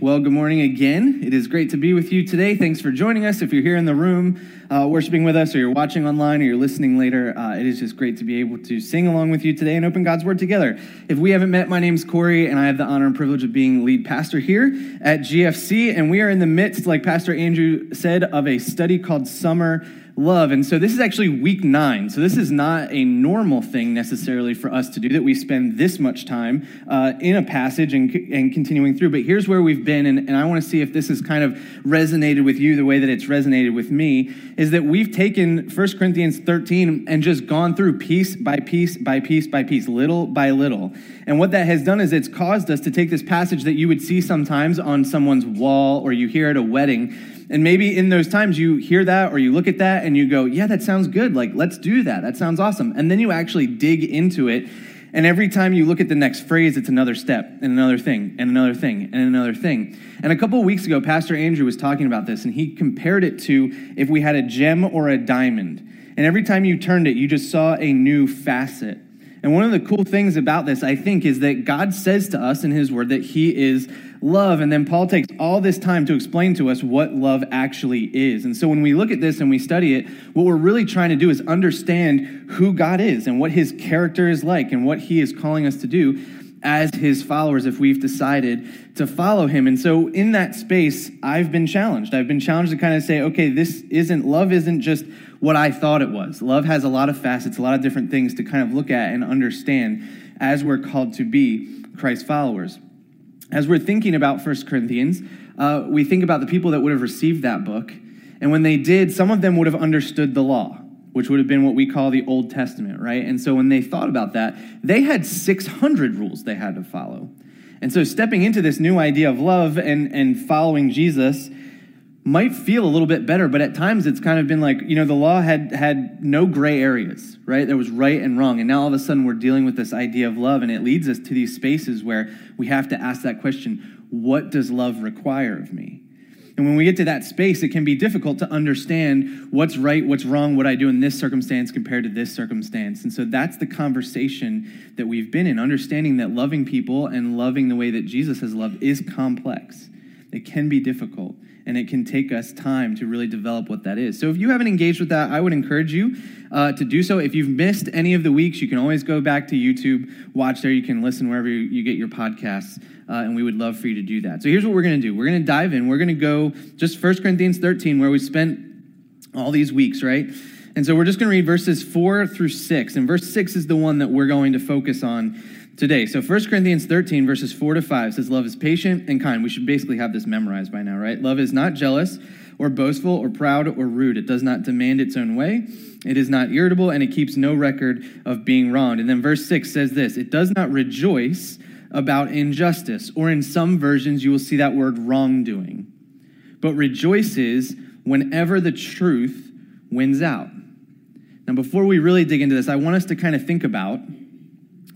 Well, good morning again. It is great to be with you today. Thanks for joining us. If you're here in the room uh, worshiping with us, or you're watching online, or you're listening later, uh, it is just great to be able to sing along with you today and open God's Word together. If we haven't met, my name's Corey, and I have the honor and privilege of being lead pastor here at GFC. And we are in the midst, like Pastor Andrew said, of a study called Summer love. And so this is actually week nine. So this is not a normal thing necessarily for us to do that we spend this much time uh, in a passage and, and continuing through. But here's where we've been, and, and I want to see if this has kind of resonated with you the way that it's resonated with me, is that we've taken 1 Corinthians 13 and just gone through piece by piece by piece by piece, little by little. And what that has done is it's caused us to take this passage that you would see sometimes on someone's wall or you hear at a wedding and maybe in those times you hear that or you look at that and you go, yeah, that sounds good. Like, let's do that. That sounds awesome. And then you actually dig into it. And every time you look at the next phrase, it's another step and another thing and another thing and another thing. And a couple of weeks ago, Pastor Andrew was talking about this and he compared it to if we had a gem or a diamond. And every time you turned it, you just saw a new facet. And one of the cool things about this, I think, is that God says to us in His Word that He is love. And then Paul takes all this time to explain to us what love actually is. And so when we look at this and we study it, what we're really trying to do is understand who God is and what His character is like and what He is calling us to do as his followers if we've decided to follow him. And so in that space, I've been challenged. I've been challenged to kind of say, okay, this isn't, love isn't just what I thought it was. Love has a lot of facets, a lot of different things to kind of look at and understand as we're called to be Christ followers. As we're thinking about First Corinthians, uh, we think about the people that would have received that book. And when they did, some of them would have understood the law, which would have been what we call the Old Testament, right? And so when they thought about that, they had 600 rules they had to follow. And so stepping into this new idea of love and, and following Jesus, might feel a little bit better, but at times it's kind of been like, you know, the law had had no gray areas, right? There was right and wrong. And now all of a sudden we're dealing with this idea of love, and it leads us to these spaces where we have to ask that question what does love require of me? And when we get to that space, it can be difficult to understand what's right, what's wrong, what I do in this circumstance compared to this circumstance. And so that's the conversation that we've been in, understanding that loving people and loving the way that Jesus has loved is complex. It can be difficult and it can take us time to really develop what that is. So if you haven't engaged with that, I would encourage you uh, to do so. If you've missed any of the weeks, you can always go back to YouTube, watch there. You can listen wherever you get your podcasts, uh, and we would love for you to do that. So here's what we're going to do we're going to dive in. We're going to go just 1 Corinthians 13, where we spent all these weeks, right? And so we're just going to read verses 4 through 6. And verse 6 is the one that we're going to focus on today. So 1 Corinthians 13, verses 4 to 5 says, Love is patient and kind. We should basically have this memorized by now, right? Love is not jealous or boastful or proud or rude. It does not demand its own way. It is not irritable and it keeps no record of being wronged. And then verse 6 says this It does not rejoice about injustice, or in some versions, you will see that word wrongdoing, but rejoices whenever the truth wins out. Now, before we really dig into this, I want us to kind of think about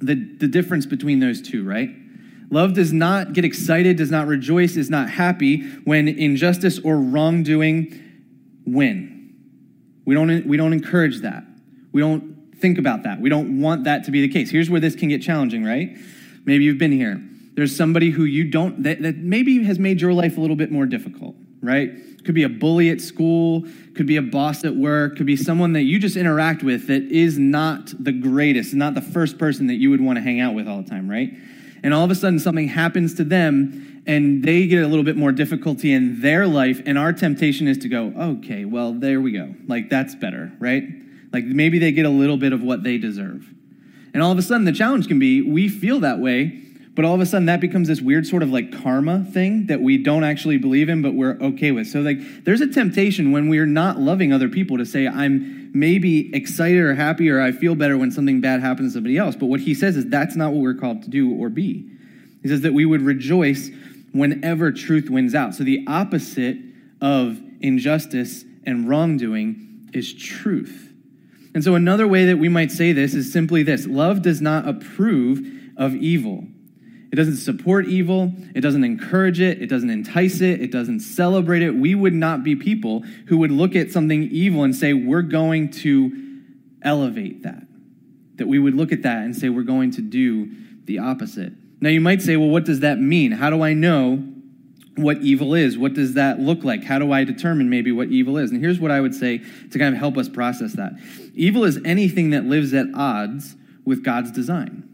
the, the difference between those two, right? Love does not get excited, does not rejoice, is not happy when injustice or wrongdoing win. We don't, we don't encourage that. We don't think about that. We don't want that to be the case. Here's where this can get challenging, right? Maybe you've been here. There's somebody who you don't, that, that maybe has made your life a little bit more difficult, right? Could be a bully at school, could be a boss at work, could be someone that you just interact with that is not the greatest, not the first person that you would want to hang out with all the time, right? And all of a sudden something happens to them and they get a little bit more difficulty in their life, and our temptation is to go, okay, well, there we go. Like, that's better, right? Like, maybe they get a little bit of what they deserve. And all of a sudden, the challenge can be we feel that way but all of a sudden, that becomes this weird sort of like karma thing that we don't actually believe in, but we're okay with. So, like, there's a temptation when we're not loving other people to say, I'm maybe excited or happy or I feel better when something bad happens to somebody else. But what he says is that's not what we're called to do or be. He says that we would rejoice whenever truth wins out. So, the opposite of injustice and wrongdoing is truth. And so, another way that we might say this is simply this love does not approve of evil. It doesn't support evil. It doesn't encourage it. It doesn't entice it. It doesn't celebrate it. We would not be people who would look at something evil and say, we're going to elevate that. That we would look at that and say, we're going to do the opposite. Now, you might say, well, what does that mean? How do I know what evil is. What does that look like? How do I determine maybe what evil is? And here's what I would say to kind of help us process that evil is anything that lives at odds with God's design.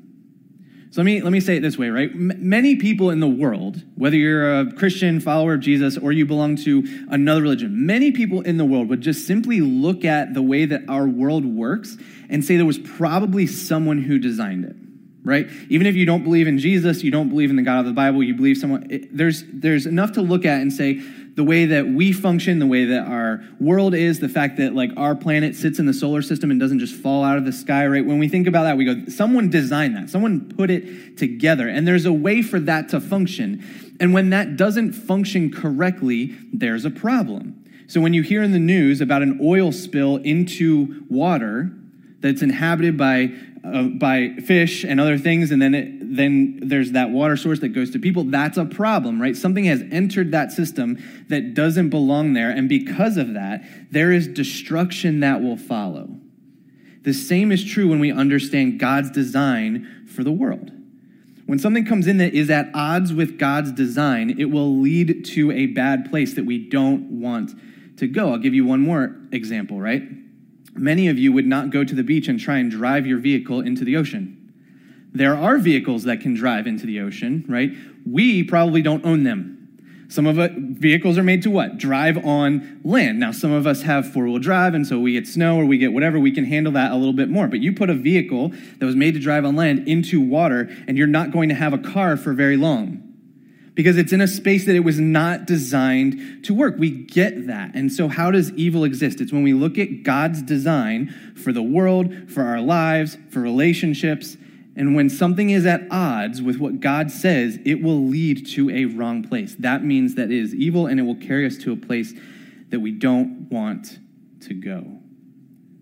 So let me, let me say it this way, right? M- many people in the world, whether you're a Christian follower of Jesus or you belong to another religion, many people in the world would just simply look at the way that our world works and say there was probably someone who designed it right? Even if you don't believe in Jesus, you don't believe in the God of the Bible, you believe someone, it, there's, there's enough to look at and say the way that we function, the way that our world is, the fact that like our planet sits in the solar system and doesn't just fall out of the sky, right? When we think about that, we go, someone designed that, someone put it together, and there's a way for that to function. And when that doesn't function correctly, there's a problem. So when you hear in the news about an oil spill into water, that's inhabited by, uh, by fish and other things, and then, it, then there's that water source that goes to people. That's a problem, right? Something has entered that system that doesn't belong there, and because of that, there is destruction that will follow. The same is true when we understand God's design for the world. When something comes in that is at odds with God's design, it will lead to a bad place that we don't want to go. I'll give you one more example, right? Many of you would not go to the beach and try and drive your vehicle into the ocean. There are vehicles that can drive into the ocean, right? We probably don't own them. Some of it, vehicles are made to what? Drive on land. Now, some of us have four wheel drive, and so we get snow or we get whatever, we can handle that a little bit more. But you put a vehicle that was made to drive on land into water, and you're not going to have a car for very long because it's in a space that it was not designed to work. We get that. And so, how does evil exist? It's when we look at God's design for the world, for our lives, for relationships, and when something is at odds with what God says, it will lead to a wrong place. That means that it is evil and it will carry us to a place that we don't want to go.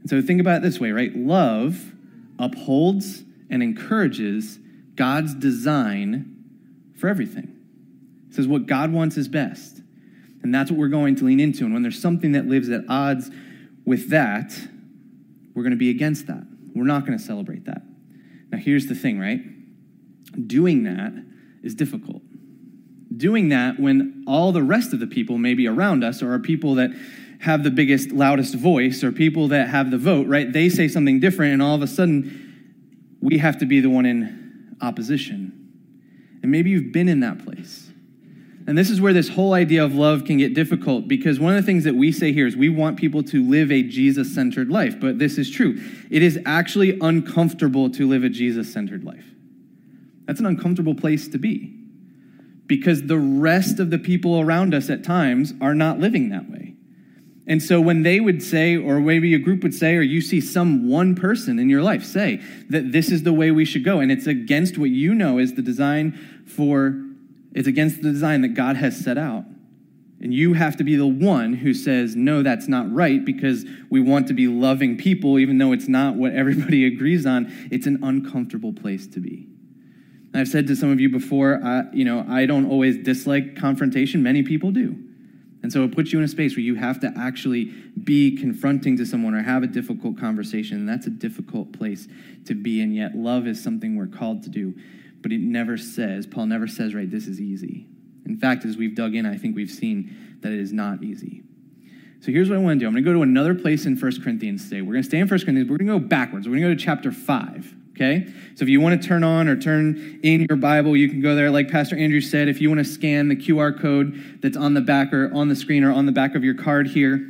And so, think about it this way, right? Love upholds and encourages God's design for everything says what God wants is best. And that's what we're going to lean into. And when there's something that lives at odds with that, we're going to be against that. We're not going to celebrate that. Now, here's the thing, right? Doing that is difficult. Doing that when all the rest of the people maybe around us or are people that have the biggest, loudest voice or people that have the vote, right? They say something different, and all of a sudden, we have to be the one in opposition. And maybe you've been in that place. And this is where this whole idea of love can get difficult because one of the things that we say here is we want people to live a Jesus centered life. But this is true. It is actually uncomfortable to live a Jesus centered life. That's an uncomfortable place to be because the rest of the people around us at times are not living that way. And so when they would say, or maybe a group would say, or you see some one person in your life say that this is the way we should go, and it's against what you know is the design for it's against the design that God has set out. And you have to be the one who says, no, that's not right because we want to be loving people, even though it's not what everybody agrees on. It's an uncomfortable place to be. And I've said to some of you before, I, you know, I don't always dislike confrontation. Many people do. And so it puts you in a space where you have to actually be confronting to someone or have a difficult conversation. And that's a difficult place to be. And yet, love is something we're called to do but it never says, Paul never says, right, this is easy. In fact, as we've dug in, I think we've seen that it is not easy. So here's what I want to do. I'm going to go to another place in 1 Corinthians today. We're going to stay in 1 Corinthians. We're going to go backwards. We're going to go to chapter 5. Okay? So if you want to turn on or turn in your Bible, you can go there. Like Pastor Andrew said, if you want to scan the QR code that's on the back or on the screen or on the back of your card here,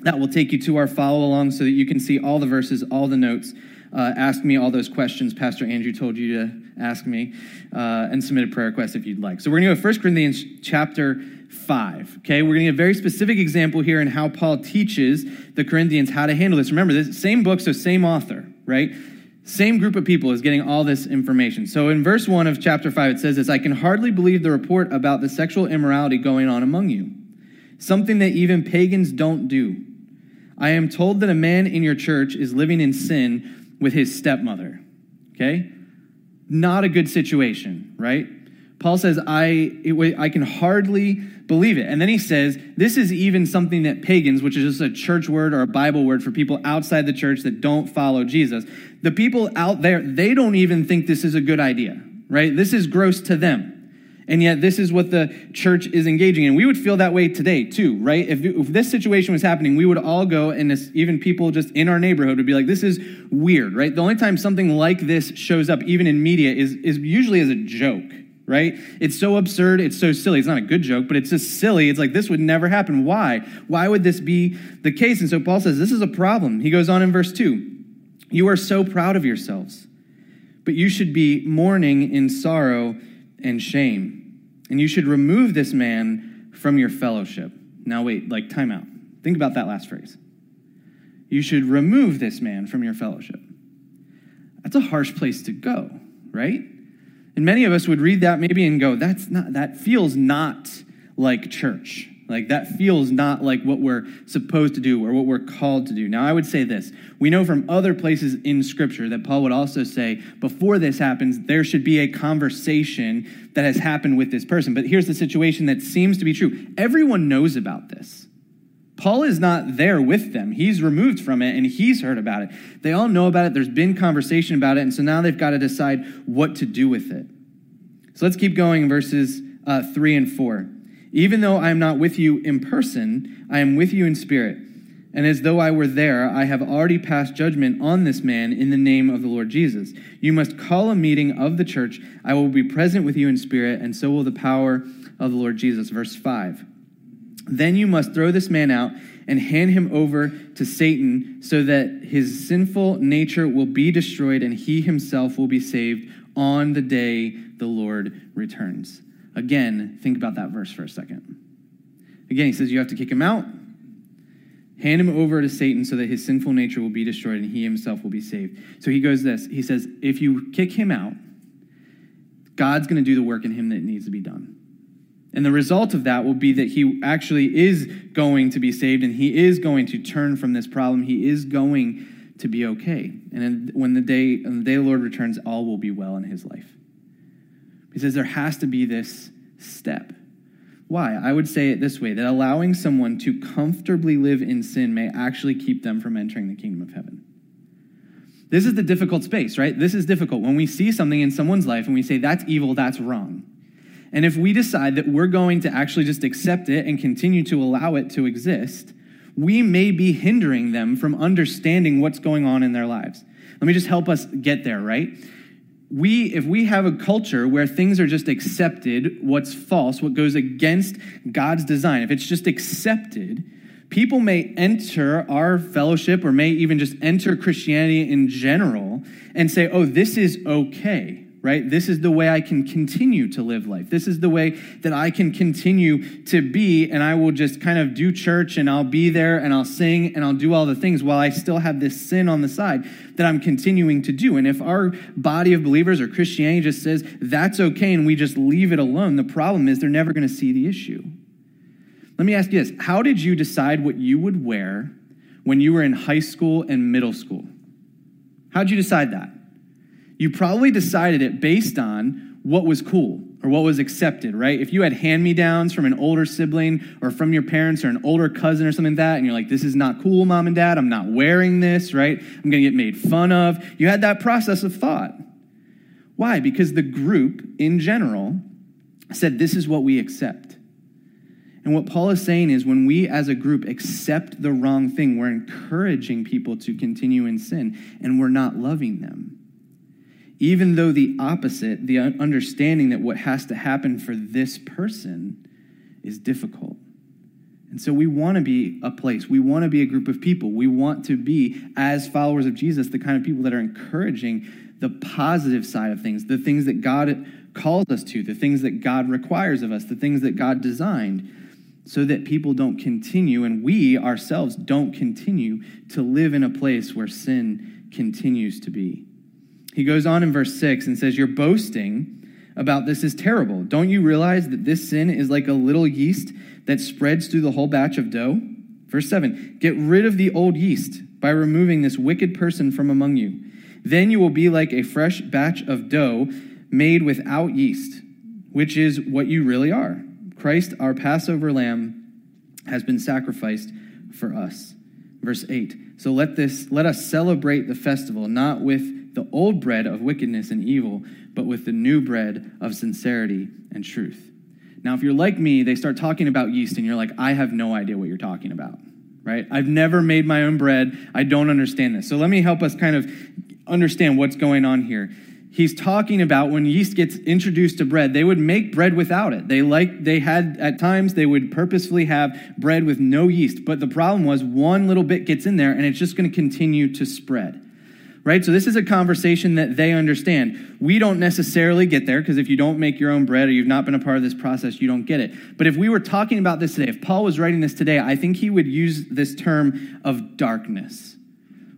that will take you to our follow along so that you can see all the verses, all the notes. Uh, ask me all those questions Pastor Andrew told you to ask me, uh, and submit a prayer request if you'd like. So we're going to go to 1 Corinthians chapter 5. Okay, we're going to get a very specific example here in how Paul teaches the Corinthians how to handle this. Remember, this same book, so same author, right? Same group of people is getting all this information. So in verse 1 of chapter 5, it says this I can hardly believe the report about the sexual immorality going on among you, something that even pagans don't do. I am told that a man in your church is living in sin with his stepmother. Okay? not a good situation, right? Paul says, I, it, I can hardly believe it. And then he says, this is even something that pagans, which is just a church word or a Bible word for people outside the church that don't follow Jesus, the people out there, they don't even think this is a good idea, right? This is gross to them. And yet, this is what the church is engaging in. We would feel that way today, too, right? If, if this situation was happening, we would all go, and this, even people just in our neighborhood would be like, this is weird, right? The only time something like this shows up, even in media, is, is usually as a joke, right? It's so absurd, it's so silly. It's not a good joke, but it's just silly. It's like, this would never happen. Why? Why would this be the case? And so Paul says, this is a problem. He goes on in verse 2 You are so proud of yourselves, but you should be mourning in sorrow and shame and you should remove this man from your fellowship. Now, wait, like, time out. Think about that last phrase. You should remove this man from your fellowship. That's a harsh place to go, right? And many of us would read that maybe and go, that's not, that feels not like church. Like that feels not like what we're supposed to do or what we're called to do. Now, I would say this. We know from other places in Scripture that Paul would also say, before this happens, there should be a conversation that has happened with this person. But here's the situation that seems to be true everyone knows about this. Paul is not there with them. He's removed from it and he's heard about it. They all know about it. There's been conversation about it. And so now they've got to decide what to do with it. So let's keep going in verses uh, 3 and 4. Even though I am not with you in person, I am with you in spirit. And as though I were there, I have already passed judgment on this man in the name of the Lord Jesus. You must call a meeting of the church. I will be present with you in spirit, and so will the power of the Lord Jesus. Verse 5. Then you must throw this man out and hand him over to Satan so that his sinful nature will be destroyed and he himself will be saved on the day the Lord returns. Again, think about that verse for a second. Again, he says you have to kick him out, hand him over to Satan so that his sinful nature will be destroyed and he himself will be saved. So he goes this. He says, if you kick him out, God's going to do the work in him that needs to be done. And the result of that will be that he actually is going to be saved and he is going to turn from this problem. He is going to be okay. And when the day, when the day the Lord returns, all will be well in his life. He says there has to be this step. Why? I would say it this way that allowing someone to comfortably live in sin may actually keep them from entering the kingdom of heaven. This is the difficult space, right? This is difficult. When we see something in someone's life and we say, that's evil, that's wrong. And if we decide that we're going to actually just accept it and continue to allow it to exist, we may be hindering them from understanding what's going on in their lives. Let me just help us get there, right? We if we have a culture where things are just accepted what's false what goes against god's design if it's just accepted people may enter our fellowship or may even just enter christianity in general and say oh this is okay right? This is the way I can continue to live life. This is the way that I can continue to be, and I will just kind of do church and I'll be there and I'll sing and I'll do all the things while I still have this sin on the side that I'm continuing to do. And if our body of believers or Christianity just says that's okay and we just leave it alone, the problem is they're never going to see the issue. Let me ask you this How did you decide what you would wear when you were in high school and middle school? How'd you decide that? You probably decided it based on what was cool or what was accepted, right? If you had hand me downs from an older sibling or from your parents or an older cousin or something like that, and you're like, this is not cool, mom and dad, I'm not wearing this, right? I'm gonna get made fun of. You had that process of thought. Why? Because the group in general said, this is what we accept. And what Paul is saying is when we as a group accept the wrong thing, we're encouraging people to continue in sin and we're not loving them even though the opposite, the understanding that what has to happen for this person is difficult. And so we want to be a place. We want to be a group of people. We want to be, as followers of Jesus, the kind of people that are encouraging the positive side of things, the things that God calls us to, the things that God requires of us, the things that God designed, so that people don't continue and we ourselves don't continue to live in a place where sin continues to be. He goes on in verse 6 and says, Your boasting about this is terrible. Don't you realize that this sin is like a little yeast that spreads through the whole batch of dough? Verse 7 Get rid of the old yeast by removing this wicked person from among you. Then you will be like a fresh batch of dough made without yeast, which is what you really are. Christ, our Passover lamb, has been sacrificed for us. Verse 8. So let this let us celebrate the festival not with with the old bread of wickedness and evil, but with the new bread of sincerity and truth. Now, if you're like me, they start talking about yeast, and you're like, I have no idea what you're talking about, right? I've never made my own bread. I don't understand this. So let me help us kind of understand what's going on here. He's talking about when yeast gets introduced to bread, they would make bread without it. They like they had at times they would purposefully have bread with no yeast, but the problem was one little bit gets in there and it's just going to continue to spread right? So this is a conversation that they understand. We don't necessarily get there because if you don't make your own bread or you've not been a part of this process, you don't get it. But if we were talking about this today, if Paul was writing this today, I think he would use this term of darkness.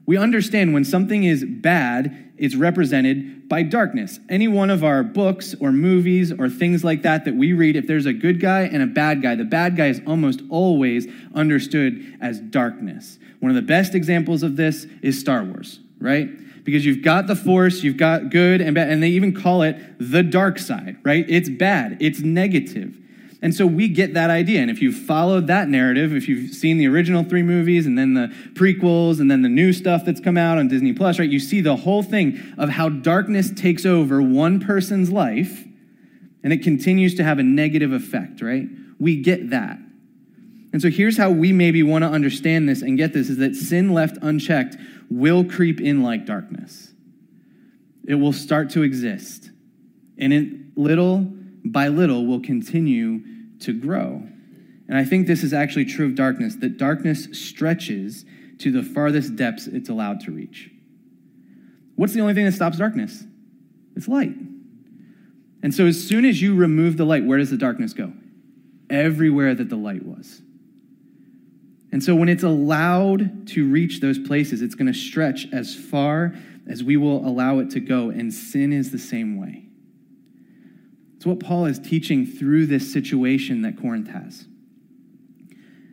We understand when something is bad, it's represented by darkness. Any one of our books or movies or things like that that we read, if there's a good guy and a bad guy, the bad guy is almost always understood as darkness. One of the best examples of this is Star Wars right? Because you've got the force, you've got good and bad, and they even call it the dark side, right? It's bad, it's negative. And so we get that idea. And if you've followed that narrative, if you've seen the original three movies and then the prequels and then the new stuff that's come out on Disney Plus, right? You see the whole thing of how darkness takes over one person's life and it continues to have a negative effect, right? We get that. And so here's how we maybe want to understand this and get this is that sin left unchecked will creep in like darkness. It will start to exist. And it little by little will continue to grow. And I think this is actually true of darkness, that darkness stretches to the farthest depths it's allowed to reach. What's the only thing that stops darkness? It's light. And so as soon as you remove the light, where does the darkness go? Everywhere that the light was. And so when it's allowed to reach those places, it's going to stretch as far as we will allow it to go. And sin is the same way. It's what Paul is teaching through this situation that Corinth has.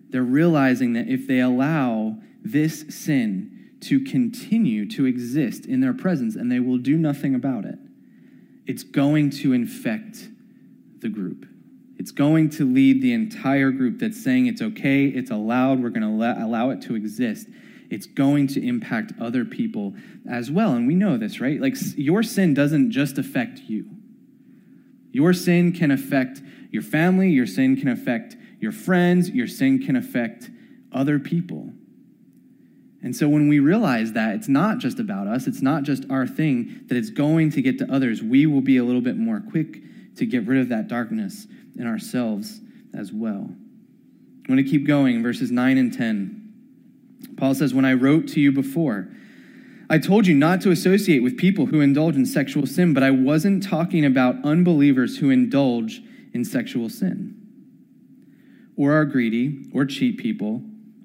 They're realizing that if they allow this sin to continue to exist in their presence and they will do nothing about it, it's going to infect the group. It's going to lead the entire group that's saying it's okay, it's allowed, we're going to allow it to exist. It's going to impact other people as well. And we know this, right? Like your sin doesn't just affect you. Your sin can affect your family, your sin can affect your friends, your sin can affect other people. And so when we realize that it's not just about us, it's not just our thing, that it's going to get to others, we will be a little bit more quick to get rid of that darkness in ourselves as well. I'm going to keep going, verses 9 and 10. Paul says, When I wrote to you before, I told you not to associate with people who indulge in sexual sin, but I wasn't talking about unbelievers who indulge in sexual sin, or are greedy, or cheat people,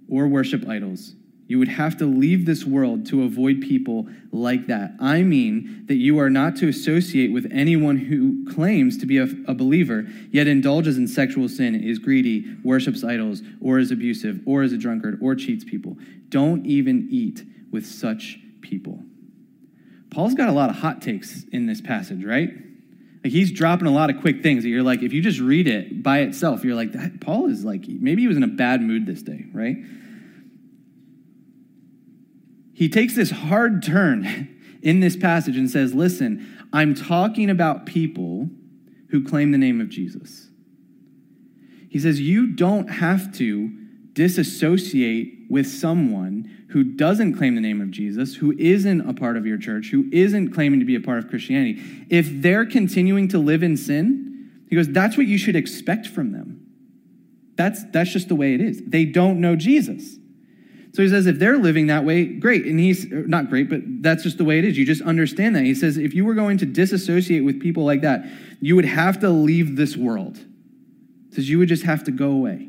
or worship idols. You would have to leave this world to avoid people like that. I mean that you are not to associate with anyone who claims to be a, a, believer, yet indulges in sexual sin, is greedy, worships idols, or is abusive, or is a drunkard, or cheats people. Don't even eat with such people. Paul's got a lot of hot takes in this passage, right? Like he's dropping a lot of quick things that you're like, if you just read it by itself, you're like, Paul is like, maybe he was in a bad mood this day, right? He takes this hard turn in this passage and says, Listen, I'm talking about people who claim the name of Jesus. He says, You don't have to disassociate with someone who doesn't claim the name of Jesus, who isn't a part of your church, who isn't claiming to be a part of Christianity. If they're continuing to live in sin, he goes, That's what you should expect from them. That's, that's just the way it is. They don't know Jesus. So he says, if they're living that way, great. And he's not great, but that's just the way it is. You just understand that. He says, if you were going to disassociate with people like that, you would have to leave this world. He says, you would just have to go away.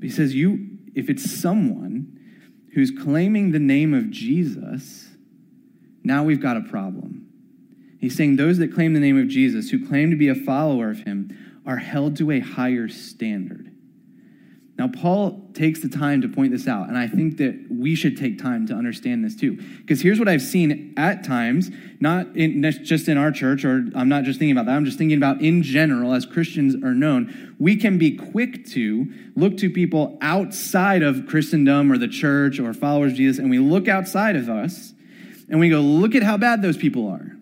He says, you, if it's someone who's claiming the name of Jesus, now we've got a problem. He's saying those that claim the name of Jesus, who claim to be a follower of him, are held to a higher standard. Now, Paul takes the time to point this out, and I think that we should take time to understand this too. Because here's what I've seen at times, not in, just in our church, or I'm not just thinking about that, I'm just thinking about in general, as Christians are known, we can be quick to look to people outside of Christendom or the church or followers of Jesus, and we look outside of us and we go, look at how bad those people are,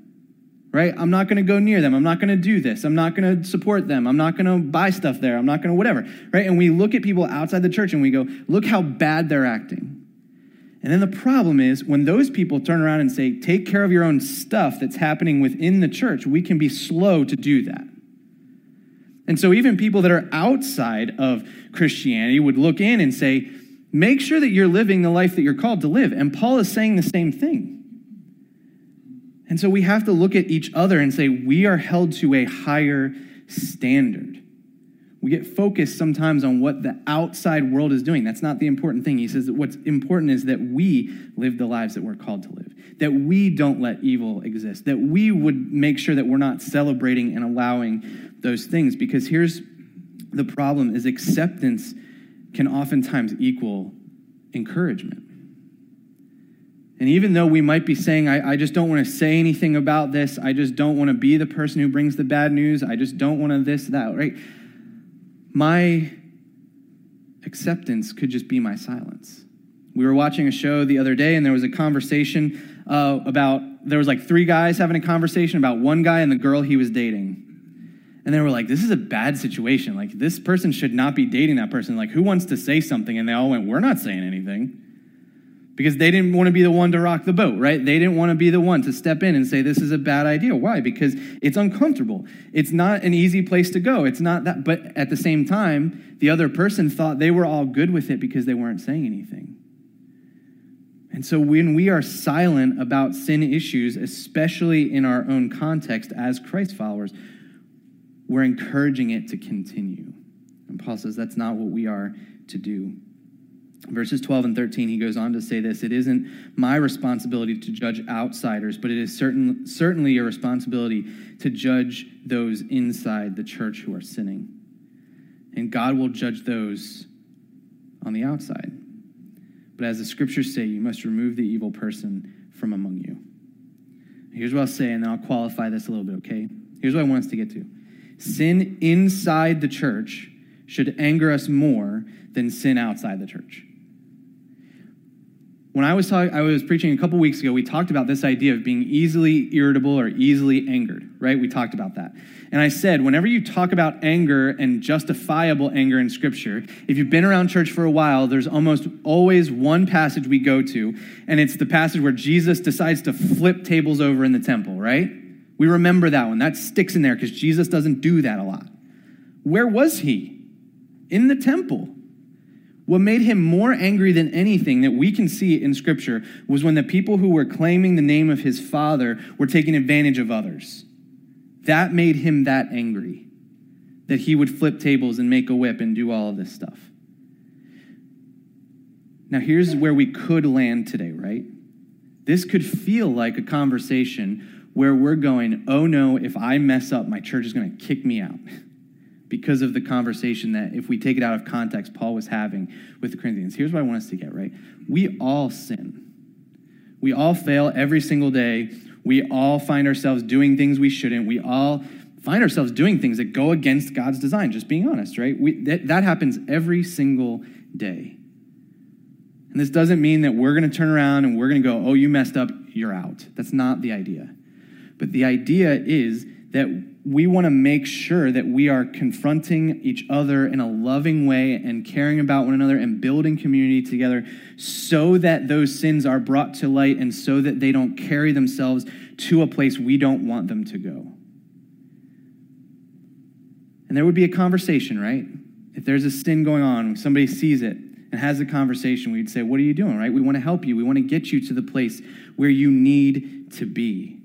right? I'm not going to go near them. I'm not going to do this. I'm not going to support them. I'm not going to buy stuff there. I'm not going to whatever, right? And we look at people outside the church and we go, look how bad they're acting. And then the problem is when those people turn around and say, take care of your own stuff that's happening within the church, we can be slow to do that. And so even people that are outside of Christianity would look in and say, make sure that you're living the life that you're called to live. And Paul is saying the same thing. And so we have to look at each other and say, we are held to a higher standard. We get focused sometimes on what the outside world is doing. That's not the important thing. He says that what's important is that we live the lives that we're called to live, that we don't let evil exist, that we would make sure that we're not celebrating and allowing those things. Because here's the problem is acceptance can oftentimes equal encouragement. And even though we might be saying, I, I just don't want to say anything about this, I just don't want to be the person who brings the bad news, I just don't want to this, that, right? My acceptance could just be my silence. We were watching a show the other day, and there was a conversation uh, about, there was like three guys having a conversation about one guy and the girl he was dating. And they were like, this is a bad situation. Like, this person should not be dating that person. Like, who wants to say something? And they all went, we're not saying anything because they didn't want to be the one to rock the boat, right? They didn't want to be the one to step in and say, this is a bad idea. Why? Because it's uncomfortable. It's not an easy place to go. It's not that. But at the same time, the other person thought they were all good with it because they weren't saying anything. And so when we are silent about sin issues, especially in our own context as Christ followers, we're encouraging it to continue. And Paul says that's not what we are to do. Verses 12 and 13, he goes on to say this It isn't my responsibility to judge outsiders, but it is certain, certainly your responsibility to judge those inside the church who are sinning. And God will judge those on the outside. But as the scriptures say, you must remove the evil person from among you. Here's what I'll say, and then I'll qualify this a little bit, okay? Here's what I want us to get to sin inside the church should anger us more than sin outside the church. When I was talking, I was preaching a couple weeks ago, we talked about this idea of being easily irritable or easily angered, right? We talked about that. And I said, whenever you talk about anger and justifiable anger in Scripture, if you've been around church for a while, there's almost always one passage we go to, and it's the passage where Jesus decides to flip tables over in the temple, right? We remember that one. That sticks in there because Jesus doesn't do that a lot. Where was he? In the temple. What made him more angry than anything that we can see in Scripture was when the people who were claiming the name of his father were taking advantage of others. That made him that angry that he would flip tables and make a whip and do all of this stuff. Now, here's where we could land today, right? This could feel like a conversation where we're going, oh no, if I mess up, my church is going to kick me out. because of the conversation that, if we take it out of context, Paul was having with the Corinthians. Here's what I want us to get, right? We all sin. We all fail every single day. We all find ourselves doing things we shouldn't. We all find ourselves doing things that go against God's design, just being honest, right? We, that, that happens every single day. And this doesn't mean that we're going to turn around and we're going to go, oh, you messed up, you're out. That's not the idea. But the idea is that we want to make sure that we are confronting each other in a loving way and caring about one another and building community together so that those sins are brought to light and so that they don't carry themselves to a place we don't want them to go. And there would be a conversation, right? If there's a sin going on, somebody sees it and has a conversation, we'd say, What are you doing, right? We want to help you. We want to get you to the place where you need to be.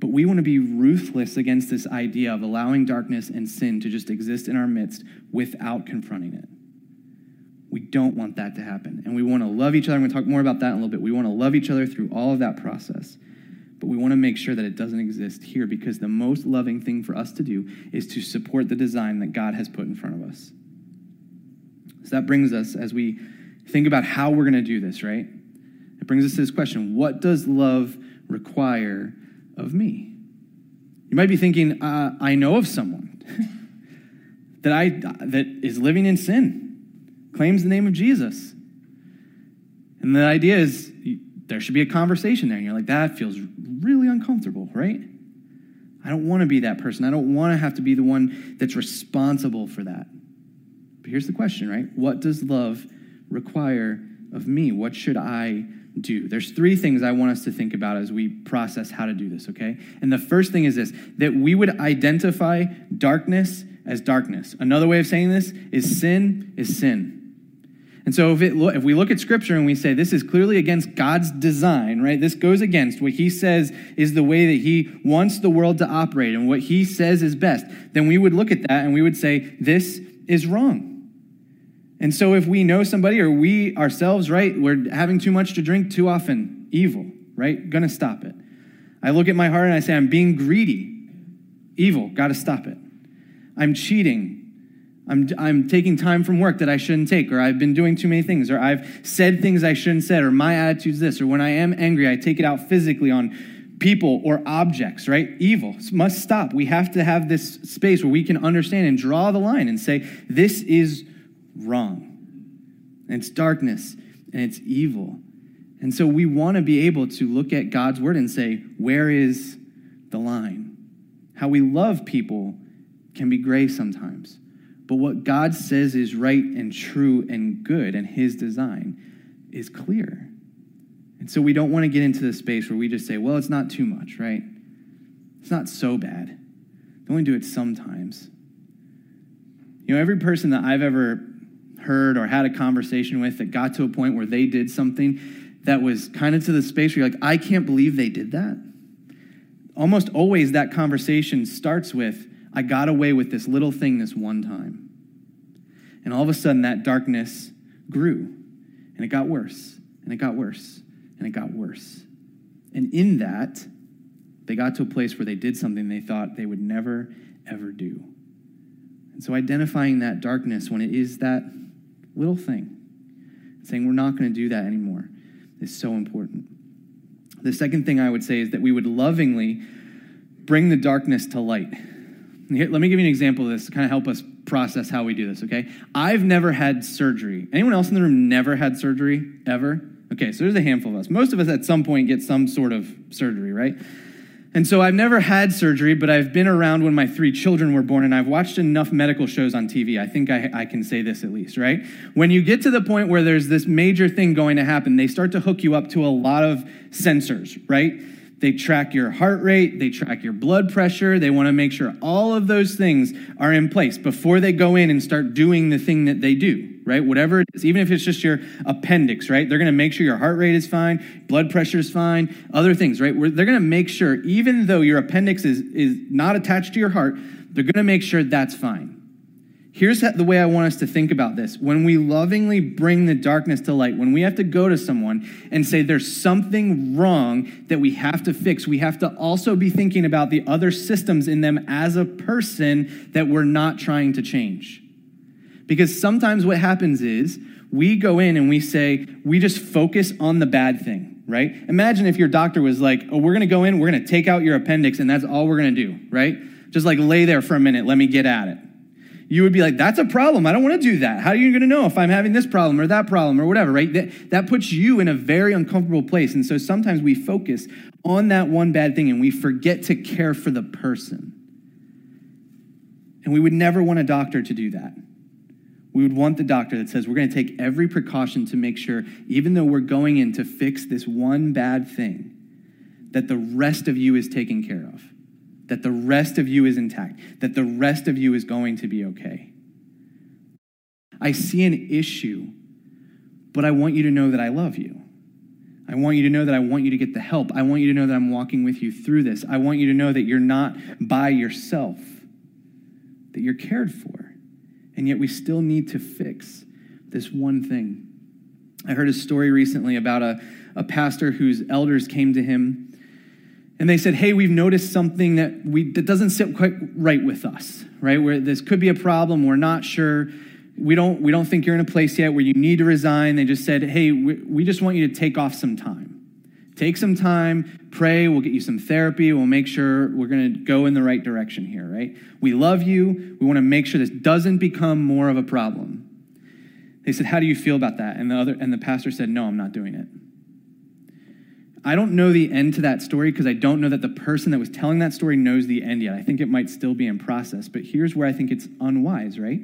But we want to be ruthless against this idea of allowing darkness and sin to just exist in our midst without confronting it. We don't want that to happen. And we want to love each other. I'm going to talk more about that in a little bit. We want to love each other through all of that process. But we want to make sure that it doesn't exist here because the most loving thing for us to do is to support the design that God has put in front of us. So that brings us, as we think about how we're going to do this, right? It brings us to this question What does love require of me. You might be thinking, uh, I know of someone that, I, that is living in sin, claims the name of Jesus. And the idea is there should be a conversation there. And you're like, that feels really uncomfortable, right? I don't want to be that person. I don't want to have to be the one that's responsible for that. But here's the question, right? What does love require of me? What should I do? There's three things I want us to think about as we process how to do this, okay? And the first thing is this that we would identify darkness as darkness. Another way of saying this is sin is sin. And so if, it, if we look at Scripture and we say this is clearly against God's design, right? This goes against what He says is the way that He wants the world to operate and what He says is best, then we would look at that and we would say this is wrong. And so if we know somebody or we ourselves, right, we're having too much to drink too often, evil, right? Gonna stop it. I look at my heart and I say, I'm being greedy, evil, gotta stop it. I'm cheating, I'm, I'm taking time from work that I shouldn't take, or I've been doing too many things, or I've said things I shouldn't said, or my attitude's this, or when I am angry, I take it out physically on people or objects, right? Evil must stop. We have to have this space where we can understand and draw the line and say, this is wrong. And it's darkness and it's evil. And so we want to be able to look at God's word and say, where is the line? How we love people can be gray sometimes. But what God says is right and true and good and his design is clear. And so we don't want to get into the space where we just say, well, it's not too much, right? It's not so bad. They only do it sometimes. You know, every person that I've ever heard or had a conversation with that got to a point where they did something that was kind of to the space where you're like, I can't believe they did that. Almost always that conversation starts with, I got away with this little thing this one time. And all of a sudden, that darkness grew, and it got worse, and it got worse, and it got worse. And in that, they got to a place where they did something they thought they would never, ever do. And so, identifying that darkness when it is that little thing, saying we're not going to do that anymore, is so important. The second thing I would say is that we would lovingly bring the darkness to light. Here, let me give you an example of this to kind of help us process how we do this, okay? I've never had surgery. Anyone else in the room never had surgery ever? Okay, so there's a handful of us. Most of us at some point get some sort of surgery, right? And so I've never had surgery, but I've been around when my three children were born, and I've watched enough medical shows on TV. I think I, I, can say this at least, right? When you get to the point where there's this major thing going to happen, they start to hook you up to a lot of sensors, right? They track your heart rate, they track your blood pressure, they want to make sure all of those things are in place before they go in and start doing the thing that they do, right? Whatever it is, even if it's just your appendix, right? They're going to make sure your heart rate is fine, blood pressure is fine, other things, right? They're going to make sure, even though your appendix is, is not attached to your heart, they're going to make sure that's fine. Here's the way I want us to think about this. When we lovingly bring the darkness to light, when we have to go to someone and say there's something wrong that we have to fix, we have to also be thinking about the other systems in them as a person that we're not trying to change. Because sometimes what happens is we go in and we say, we just focus on the bad thing, right? Imagine if your doctor was like, oh, we're gonna go in, we're gonna take out your appendix, and that's all we're gonna do, right? Just like lay there for a minute, let me get at it you would be like, that's a problem. I don't want to do that. How are you going to know if I'm having this problem or that problem or whatever, right? That, that puts you in a very uncomfortable place. And so sometimes we focus on that one bad thing and we forget to care for the person. And we would never want a doctor to do that. We would want the doctor that says, we're going to take every precaution to make sure, even though we're going in to fix this one bad thing, that the rest of you is taken care of that the rest of you is intact, that the rest of you is going to be okay. I see an issue, but I want you to know that I love you. I want you to know that I want you to get the help. I want you to know that I'm walking with you through this. I want you to know that you're not by yourself, that you're cared for. And yet we still need to fix this one thing. I heard a story recently about a, a pastor whose elders came to him and they said, "Hey, we've noticed something that we that doesn't sit quite right with us, right? Where this could be a problem. We're not sure. We don't we don't think you're in a place yet where you need to resign." They just said, "Hey, we, we just want you to take off some time. Take some time, pray. We'll get you some therapy. We'll make sure we're going to go in the right direction here, right? We love you. We want to make sure this doesn't become more of a problem." They said, "How do you feel about that?" And the other and the pastor said, "No, I'm not doing it." I don't know the end to that story because I don't know that the person that was telling that story knows the end yet. I think it might still be in process. But here's where I think it's unwise, right?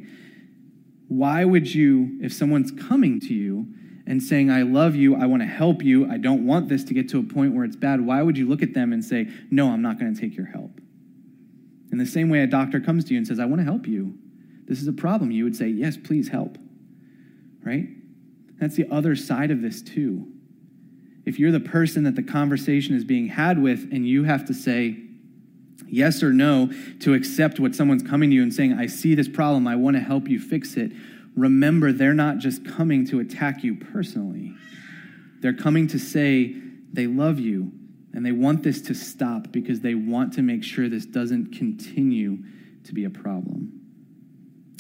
Why would you, if someone's coming to you and saying, I love you, I want to help you, I don't want this to get to a point where it's bad, why would you look at them and say, No, I'm not going to take your help? In the same way a doctor comes to you and says, I want to help you. This is a problem. You would say, Yes, please help. Right? That's the other side of this, too if you're the person that the conversation is being had with and you have to say yes or no to accept what someone's coming to you and saying, I see this problem, I want to help you fix it, remember they're not just coming to attack you personally. They're coming to say they love you and they want this to stop because they want to make sure this doesn't continue to be a problem.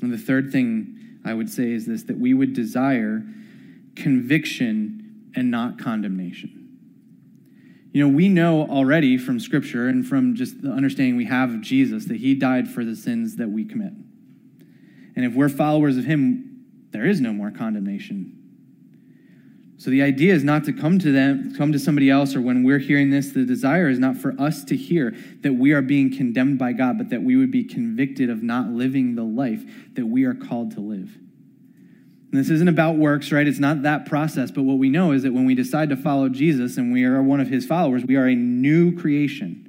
And the third thing I would say is this that we would desire conviction and not condemnation. You know, we know already from Scripture and from just the understanding we have of Jesus that he died for the sins that we commit. And if we're followers of him, there is no more condemnation. So the idea is not to come to them, come to somebody else, or when we're hearing this, the desire is not for us to hear that we are being condemned by God, but that we would be convicted of not living the life that we are called to live. And this isn't about works, right? It's not that process. But what we know is that when we decide to follow Jesus and we are one of his followers, we are a new creation.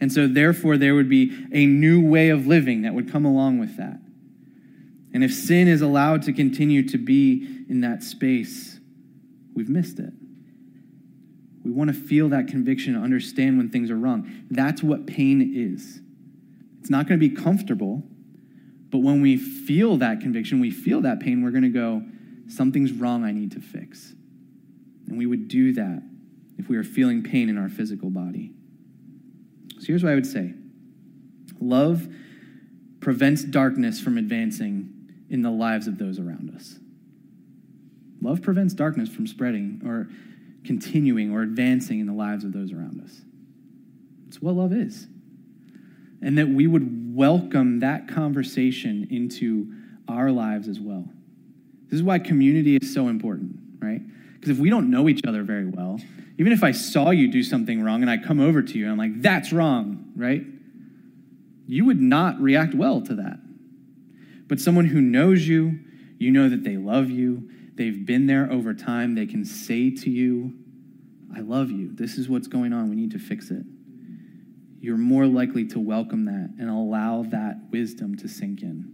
And so, therefore, there would be a new way of living that would come along with that. And if sin is allowed to continue to be in that space, we've missed it. We want to feel that conviction, understand when things are wrong. That's what pain is. It's not going to be comfortable, but when we feel that conviction, we feel that pain, we're going to go, something's wrong, I need to fix. And we would do that if we are feeling pain in our physical body. So here's what I would say love prevents darkness from advancing in the lives of those around us. Love prevents darkness from spreading or continuing or advancing in the lives of those around us. It's what love is and that we would welcome that conversation into our lives as well. This is why community is so important, right? Because if we don't know each other very well, even if I saw you do something wrong and I come over to you and I'm like, that's wrong, right? You would not react well to that. But someone who knows you, you know that they love you, they've been there over time, they can say to you, I love you. This is what's going on. We need to fix it you're more likely to welcome that and allow that wisdom to sink in.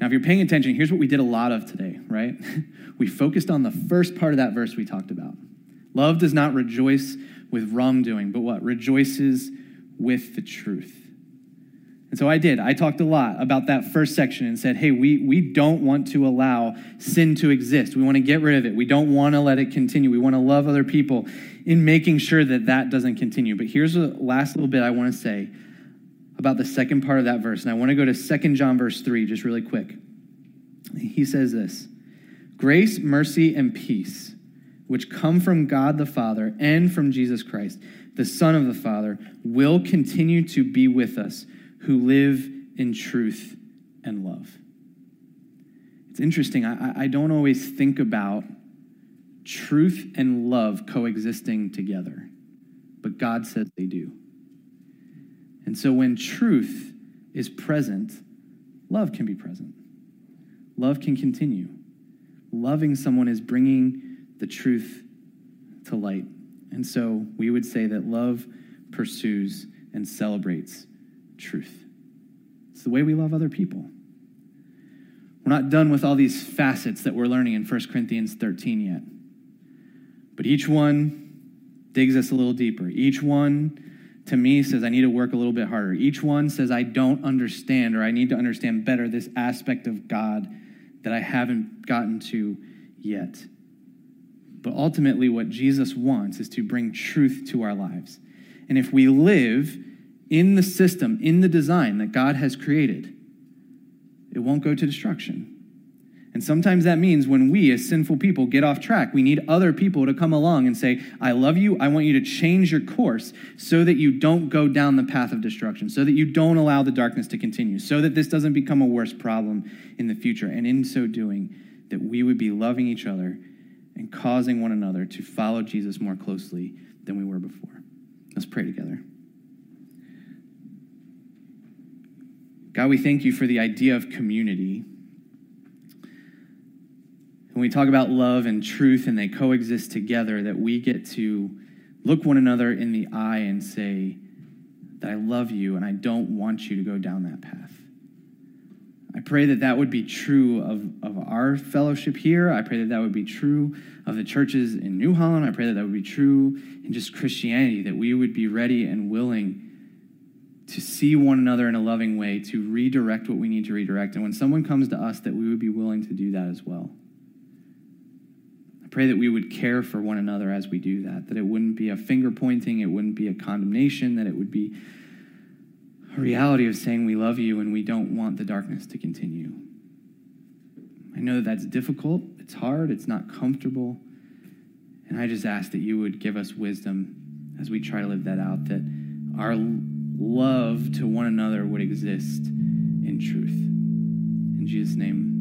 Now, if you're paying attention, here's what we did a lot of today, right? we focused on the first part of that verse we talked about. Love does not rejoice with wrongdoing, but what? Rejoices with the truth. And so I did. I talked a lot about that first section and said, hey, we, we don't want to allow sin to exist. We want to get rid of it. We don't want to let it continue. We want to love other people in making sure that that doesn't continue. But here's the last little bit I want to say about the second part of that verse. And I want to go to 2 John, verse 3, just really quick. He says this Grace, mercy, and peace, which come from God the Father and from Jesus Christ, the Son of the Father, will continue to be with us who live in truth and love. It's interesting. I, I don't always think about truth and love coexisting together, but God says they do. And so when truth is present, love can be present. Love can continue. Loving someone is bringing the truth to light. And so we would say that love pursues and celebrates truth. It's the way we love other people. We're not done with all these facets that we're learning in 1 Corinthians 13 yet. But each one digs us a little deeper. Each one, to me, says, I need to work a little bit harder. Each one says, I don't understand or I need to understand better this aspect of God that I haven't gotten to yet. But ultimately, what Jesus wants is to bring truth to our lives. And if we live in the system, in the design that God has created, it won't go to destruction. And sometimes that means when we, as sinful people, get off track, we need other people to come along and say, I love you. I want you to change your course so that you don't go down the path of destruction, so that you don't allow the darkness to continue, so that this doesn't become a worse problem in the future. And in so doing, that we would be loving each other and causing one another to follow Jesus more closely than we were before. Let's pray together. God, we thank you for the idea of community. When we talk about love and truth and they coexist together, that we get to look one another in the eye and say that I love you and I don't want you to go down that path. I pray that that would be true of, of our fellowship here. I pray that that would be true of the churches in New Holland. I pray that that would be true in just Christianity, that we would be ready and willing to see one another in a loving way, to redirect what we need to redirect. And when someone comes to us, that we would be willing to do that as well. I pray that we would care for one another as we do that, that it wouldn't be a finger pointing, it wouldn't be a condemnation, that it would be a reality of saying we love you and we don't want the darkness to continue. I know that that's difficult, it's hard, it's not comfortable. And I just ask that you would give us wisdom as we try to live that out, that our love to one another would exist in truth. In Jesus' name,